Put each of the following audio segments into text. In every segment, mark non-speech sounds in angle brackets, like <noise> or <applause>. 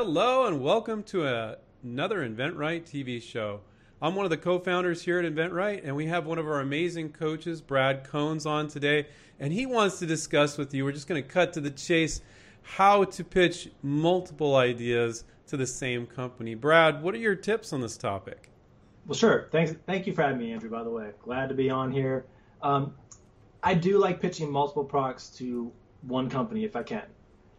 Hello and welcome to a, another InventRight TV show. I'm one of the co-founders here at InventRight, and we have one of our amazing coaches, Brad Kons, on today, and he wants to discuss with you. We're just going to cut to the chase how to pitch multiple ideas to the same company. Brad, what are your tips on this topic? Well, sure. Thanks. Thank you for having me, Andrew. By the way, glad to be on here. Um, I do like pitching multiple products to one company if I can,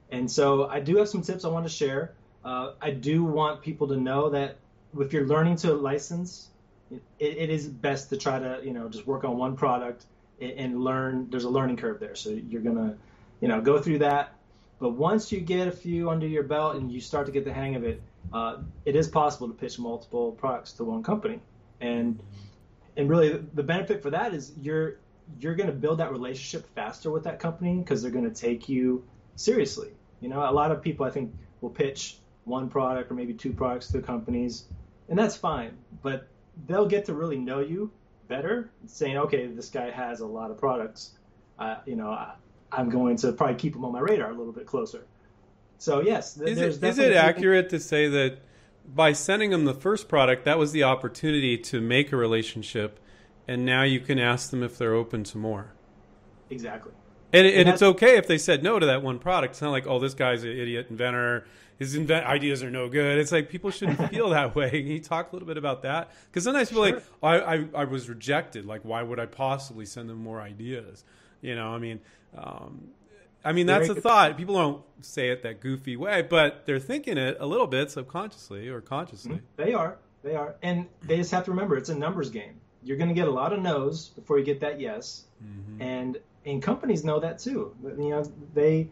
and so I do have some tips I want to share. Uh, I do want people to know that if you're learning to license, it, it is best to try to you know just work on one product and, learn. There's a learning curve there, so you're gonna you know go through that. But once you get a few under your belt and you start to get the hang of it, uh, it is possible to pitch multiple products to one company, and and really the benefit for that is you're you're going to build that relationship faster with that company because they're going to take you seriously. You know, a lot of people I think will pitch one product or maybe two products to the companies, and that's fine. But they'll get to really know you better, saying, okay, this guy has a lot of products. Uh, you know, I, am going to probably keep him on my radar a little bit closer. So yes, th- is, it, is it accurate to say that by sending them the first product, that was the opportunity to make a relationship, and now you can ask them if they're open to more? Exactly. And, and, and it's okay if they said no to that one product. It's not like, oh, this guy's an idiot inventor his invent ideas are no good. It's like people shouldn't <laughs> feel that way. Can you talk a little bit about that? Because sometimes people sure. like, oh, I, I, I was rejected. Like, why would I possibly send them more ideas? You know, I mean, um, I mean that's a thought. People don't say it that goofy way, but they're thinking it a little bit subconsciously or consciously. Mm-hmm. They are. They are, and they just have to remember it's a numbers game. You're going to get a lot of no's before you get that yes, mm-hmm. and and companies know that too. You know, they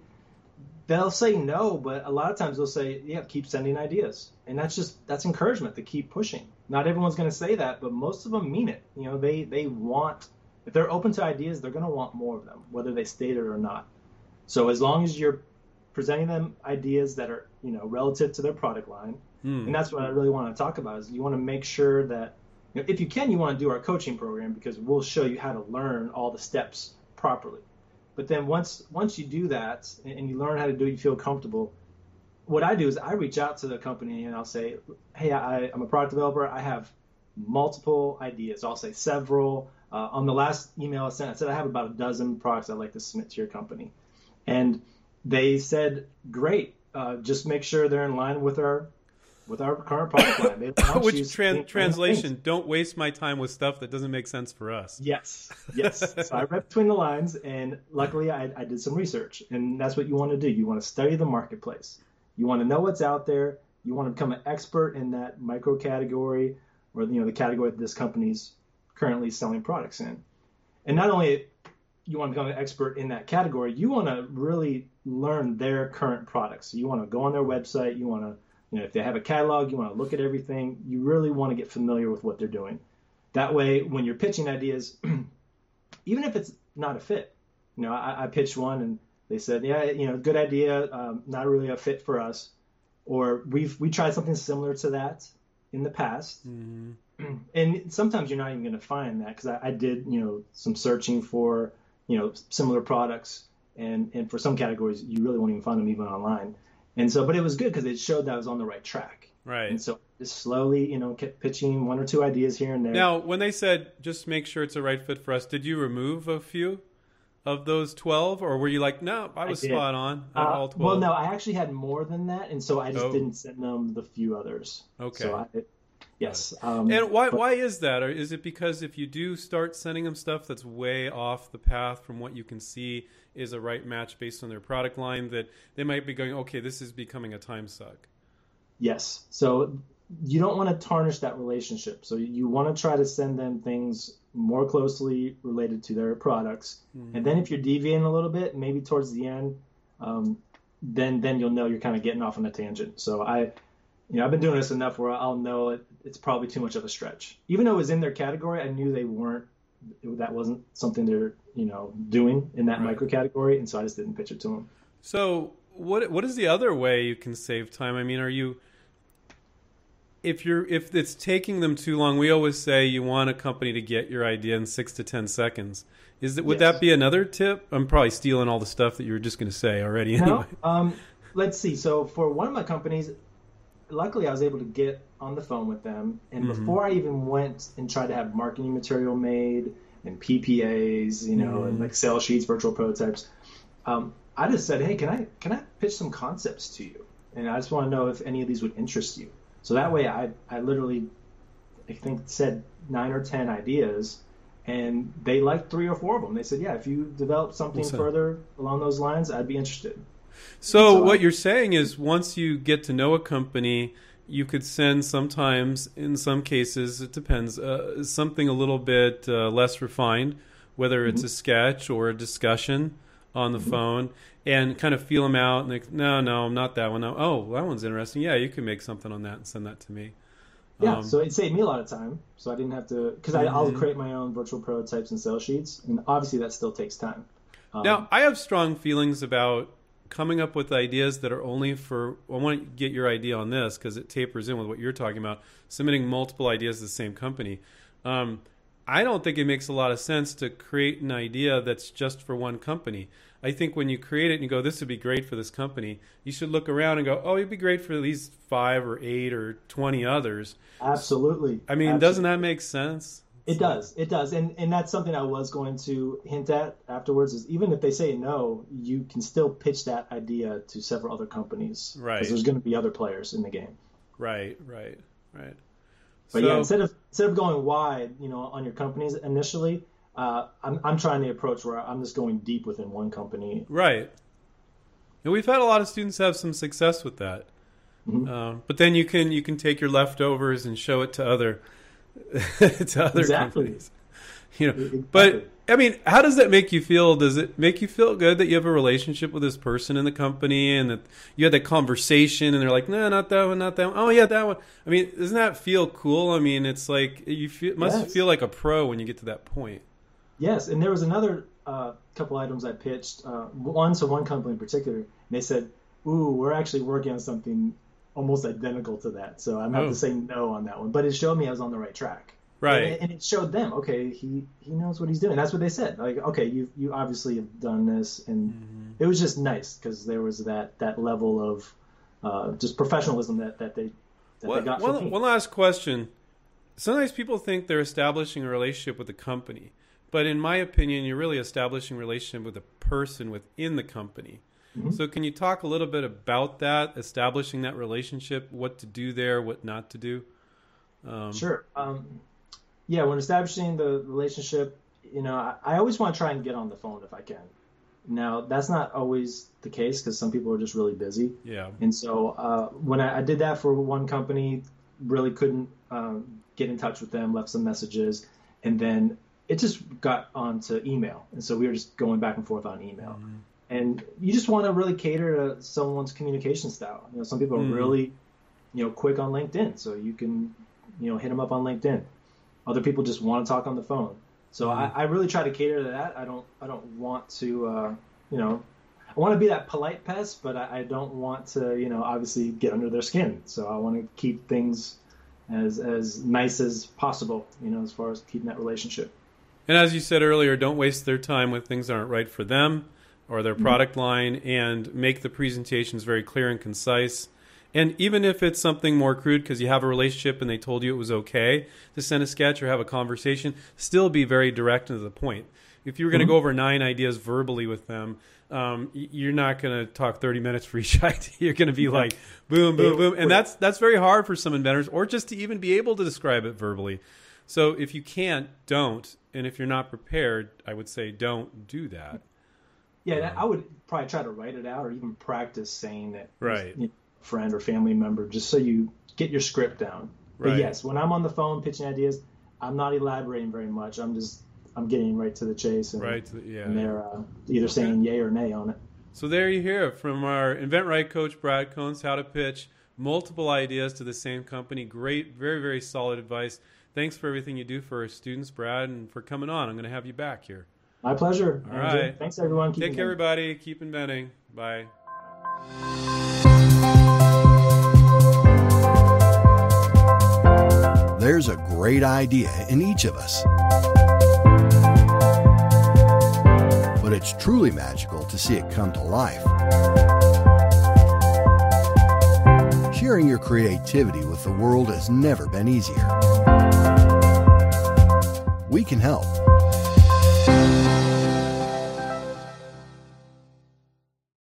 they'll say no, but a lot of times they'll say, yeah, keep sending ideas. And that's just, that's encouragement to keep pushing. Not everyone's going to say that, but most of them mean it. You know, they, they want, if they're open to ideas, they're going to want more of them, whether they state it or not. So as long as you're presenting them ideas that are, you know, relative to their product line, mm. and that's what I really want to talk about is you want to make sure that, you know, if you can, you want to do our coaching program because we'll show you how to learn all the steps properly. But then once once you do that and you learn how to do it, you feel comfortable. What I do is I reach out to the company and I'll say, "Hey, I, am a product developer. I have multiple ideas. I'll say several. Uh, on the last email I sent, I said I have about a dozen products I'd like to submit to your company, and they said, "Great. Uh, just make sure they're in line with our with our current product line. <laughs> Which tran- translation? Don't waste my time with stuff that doesn't make sense for us. Yes, yes. <laughs> so I read between the lines, and luckily I, I did some research, and that's what you want to do. You want to study the marketplace. You want to know what's out there. You want to become an expert in that micro category, or you know the category that this company's currently selling products in. And not only you want to become an expert in that category, you want to really learn their current products. So you want to go on their website. You want to you know, if they have a catalog, you want to look at everything. You really want to get familiar with what they're doing. That way, when you're pitching ideas, <clears throat> even if it's not a fit, you know, I, I pitched one and they said, yeah, you know, good idea, um, not really a fit for us. Or we've we tried something similar to that in the past. Mm-hmm. <clears throat> And sometimes you're not even going to find that because I, I did, you know, some searching for, you know, similar products, and and for some categories you really won't even find them even online. And so, but it was good because it showed that I was on the right track. Right. And so just slowly, you know, kept pitching one or two ideas here and there. Now, when they said just make sure it's a right fit for us, did you remove a few of those 12 or were you like, no, I was I spot on uh, all 12? Well, no, I actually had more than that. And so I just oh. didn't send them the few others. Okay. So I, yes. Um, and why, but, why is that? Or is it because if you do start sending them stuff that's way off the path from what you can see is a right match based on their product line that they might be going, okay, this is becoming a time suck. Yes. So you don't want to tarnish that relationship. So you want to try to send them things more closely related to their products. Mm-hmm. And then if you're deviating a little bit, maybe towards the end, um, then then you'll know you're kind of getting off on a tangent. So I, you know, I've been doing this enough where I'll know it, it's probably too much of a stretch. Even though it was in their category, I knew they weren't that wasn't something they're you know doing in that right. micro category, and so I just didn't pitch it to them. So what what is the other way you can save time? I mean, are you if you're if it's taking them too long? We always say you want a company to get your idea in six to ten seconds. Is it would yes. that be another tip? I'm probably stealing all the stuff that you were just going to say already. Anyway. No, um, let's see. So for one of my companies, luckily I was able to get on the phone with them, and Mhm. before I even went and tried to have marketing material made and PPAs, you know, and Mhm. like sales sheets, virtual prototypes, um, I just said, hey, can I can I pitch some concepts to you? And I just want to know if any of these would interest you. So that way, I I literally, I think said nine or ten ideas. And they liked three or four of them. They said, "Yeah, if you develop something Awesome. further along those lines, I'd be interested." So, what you're saying is once you get to know a company, you could send sometimes, in some cases, it depends, uh, something a little bit uh, less refined, whether it's a sketch or a discussion on the phone, and kind of feel them out. And they, no, no, I'm not that one. No, oh, that one's interesting. Yeah, you can make something on that and send that to me. Yeah, Um, so it saved me a lot of time. So I didn't have to because I'll Mhm. create my own virtual prototypes and sales sheets, and obviously that still takes time. Um, Now, I have strong feelings about coming up with ideas that are only for. I want to get your idea on this because it tapers in with what you're talking about. Submitting multiple ideas to the same company. Um, I don't think it makes a lot of sense to create an idea that's just for one company. I think when you create it and you go, "This would be great for this company," you should look around and go, "Oh, it'd be great for these five or eight or twenty others." absolutely. I mean, Absolutely. doesn't that make sense? It does. It does, and and that's something I was going to hint at afterwards. Is even if they say no, you can still pitch that idea to several other companies. Right. Because there's going to be other players in the game. Right, right, right. But So- yeah, instead of instead of going wide, you know, on your companies initially, uh, I'm I'm trying the approach where I'm just going deep within one company. Right. And we've had a lot of students have some success with that. Mhm. Uh, but then you can you can take your leftovers and show it to other <laughs> to other Exactly. companies. You know, Exactly. but I mean, how does that make you feel? Does it make you feel good that you have a relationship with this person in the company and that you had that conversation and they're like, no, not that one, not that one. Oh yeah, that one. I mean, doesn't that feel cool? I mean, it's like you feel, must Yes. feel like a pro when you get to that point. Yes, and there was another uh, couple items I pitched. Uh, one to one company in particular, and they said, "Ooh, we're actually working on something almost identical to that." So I'm Oh. have to say no on that one. But it showed me I was on the right track. Right. And, and it showed them, okay, he he knows what he's doing. That's what they said. Like, okay, you you obviously have done this, and Mm-hmm. it was just nice because there was that that level of uh, just professionalism that that they that One, they got one, one last question. Sometimes people think they're establishing a relationship with a company, but in my opinion, you're really establishing a relationship with a person within the company. Mhm. So, can you talk a little bit about that, establishing that relationship, what to do there, what not to do? Um, Sure. Um, yeah, when establishing the relationship, you know, I, I always want to try and get on the phone if I can. Now, that's not always the case because some people are just really busy. Yeah. And so uh, when I, I did that for one company, really couldn't um, get in touch with them, left some messages, and then it just got onto email. And so we were just going back and forth on email. And you just want to really cater to someone's communication style. You know, some people are Mm. really, you know, quick on LinkedIn, so you can, you know, hit them up on LinkedIn. Other people just want to talk on the phone. So I, I really try to cater to that. I don't I don't want to uh, you know I want to be that polite pest, but I, I don't want to you know obviously get under their skin. So I want to keep things as as nice as possible. You know, as far as keeping that relationship. And as you said earlier, don't waste their time when things aren't right for them or their product line and make the presentations very clear and concise. And even if it's something more crude because you have a relationship and they told you it was okay to send a sketch or have a conversation, still be very direct and to the point. If you were going to go over nine ideas verbally with them, um, you're not going to talk 30 minutes for each <laughs> idea. You're going to be like boom, boom, boom, and that's that's very hard for some inventors, or just to even be able to describe it verbally. So if you can't, don't. And if you're not prepared, I would say don't do that. Yeah, that- I would probably try to write it out or even practice saying it. Right. You know, friend or family member, just so you get your script down. But yes, when I'm on the phone pitching ideas, I'm not elaborating very much. I'm just I'm getting right to the chase, and, Right? Yeah. and they're uh, either saying yay or nay on it. So there you hear it from our Invent Right coach, Brad Kons, how to pitch multiple ideas to the same company. Great, very, very solid advice. Thanks for everything you do for our students, Brad, and for coming on. I'm going to have you back here. My pleasure. All Andrew. right. Thanks everyone. Keep Take care, everybody. Keep inventing. Bye. There's a great idea in each of us. But it's truly magical to see it come to life. Sharing your creativity with the world has never been easier. We can help.